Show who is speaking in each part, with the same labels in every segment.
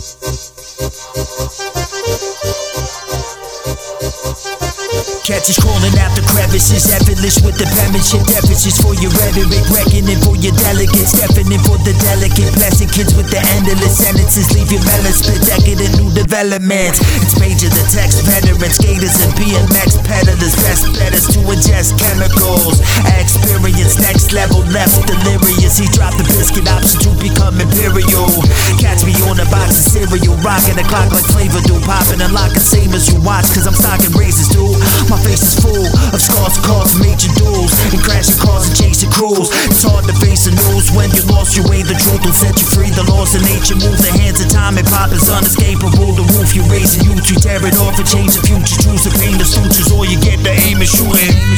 Speaker 1: Catches crawling out the crevices, effortless with the penmanship deficits for your rhetoric, reckoning for your delegates, deafening for the delicate, plastic kids with the endless sentences, leave your melon split, decadent new developments. It's major the text veterans, skaters and BMX peddlers, best betters to ingest chemicals. Experience next level, left delirious. He dropped the biscuit option rocking the clock like flavor do, popping and locking same as you watch, cause I'm stocking razors, dude. My face is full of scars caused major duels and crashing cars and chasing crews. It's hard to face the news when you lost your way. The truth will set you free. The laws of nature move the hands of time and pop is unescapable. The roof you raise and you you tear it off and change the future. Choose to paint the sutures or you get the aim and shooting.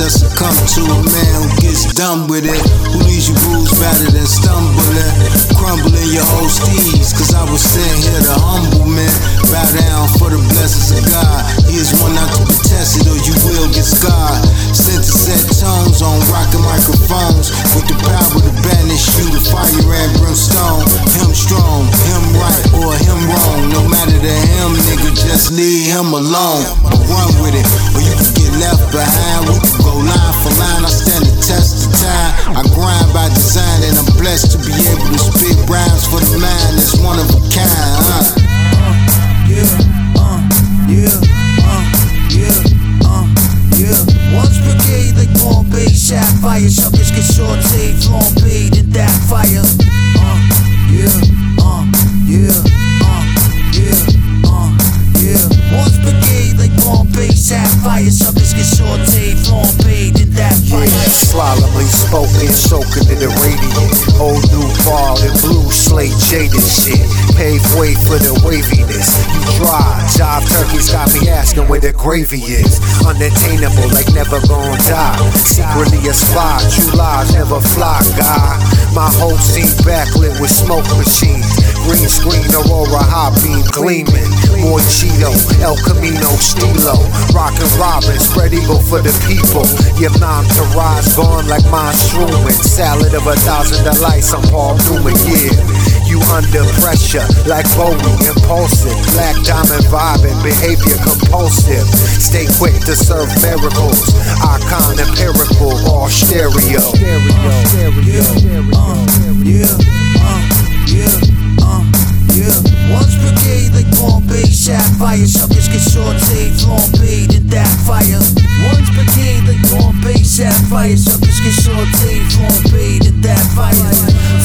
Speaker 2: Mumblings succumb to a man who gets done with it. Who leaves you bruised, battered, and stumbling. Crumbling your whole steeds, cause I was sent here to humble men. Bow down for the blessings of God. He is one not to be tested, or you will get scarred. Sent to set tones on rockin' microphones. With the power to banish you, the fire and brimstone. Him strong, him right, or him wrong. No matter to him, nigga, just leave him alone. Run with it, able to spit rhymes for the mind that's one of a kind. Huh?
Speaker 3: yeah, uh, yeah, uh, yeah, uh, yeah. Once brigade like Bombay, sapphire, suckers get sauteed, flambéed in that fire. Uh, yeah, uh, yeah, uh, yeah, uh, yeah. Once brigade like Bombay, sapphire, suckers get sauteed, flambéed in that fire.
Speaker 4: Solemnly spoken, soaking in the radiant. Slate jaded shit. Pave way for the waviness. You dry, job turkeys got me asking where the gravy is. Unattainable, like never gonna die. Secretly a spy, true lies never fly, guy. My whole scene backlit with smoke machines. Green screen, Aurora high beam gleaming. Boy Cheeto, El Camino Stilo. Rockin' Robin, spread eagle for the people. Your entourage gone like my. Salad of a thousand delights, I'm Paul Newman, yeah. You under pressure, like Bowie, impulsive. Black diamond vibing, behavior compulsive. Stay quick to serve miracles. Icon empirical, all stereo.
Speaker 3: yeah, uh, yeah, yeah, yeah. Once brigade like Bombay, sapphire, suckers get sauteed, flambéed in that fire. Once brigade like Bombay, sapphire, suckers get sauteed, flambéed in that fire.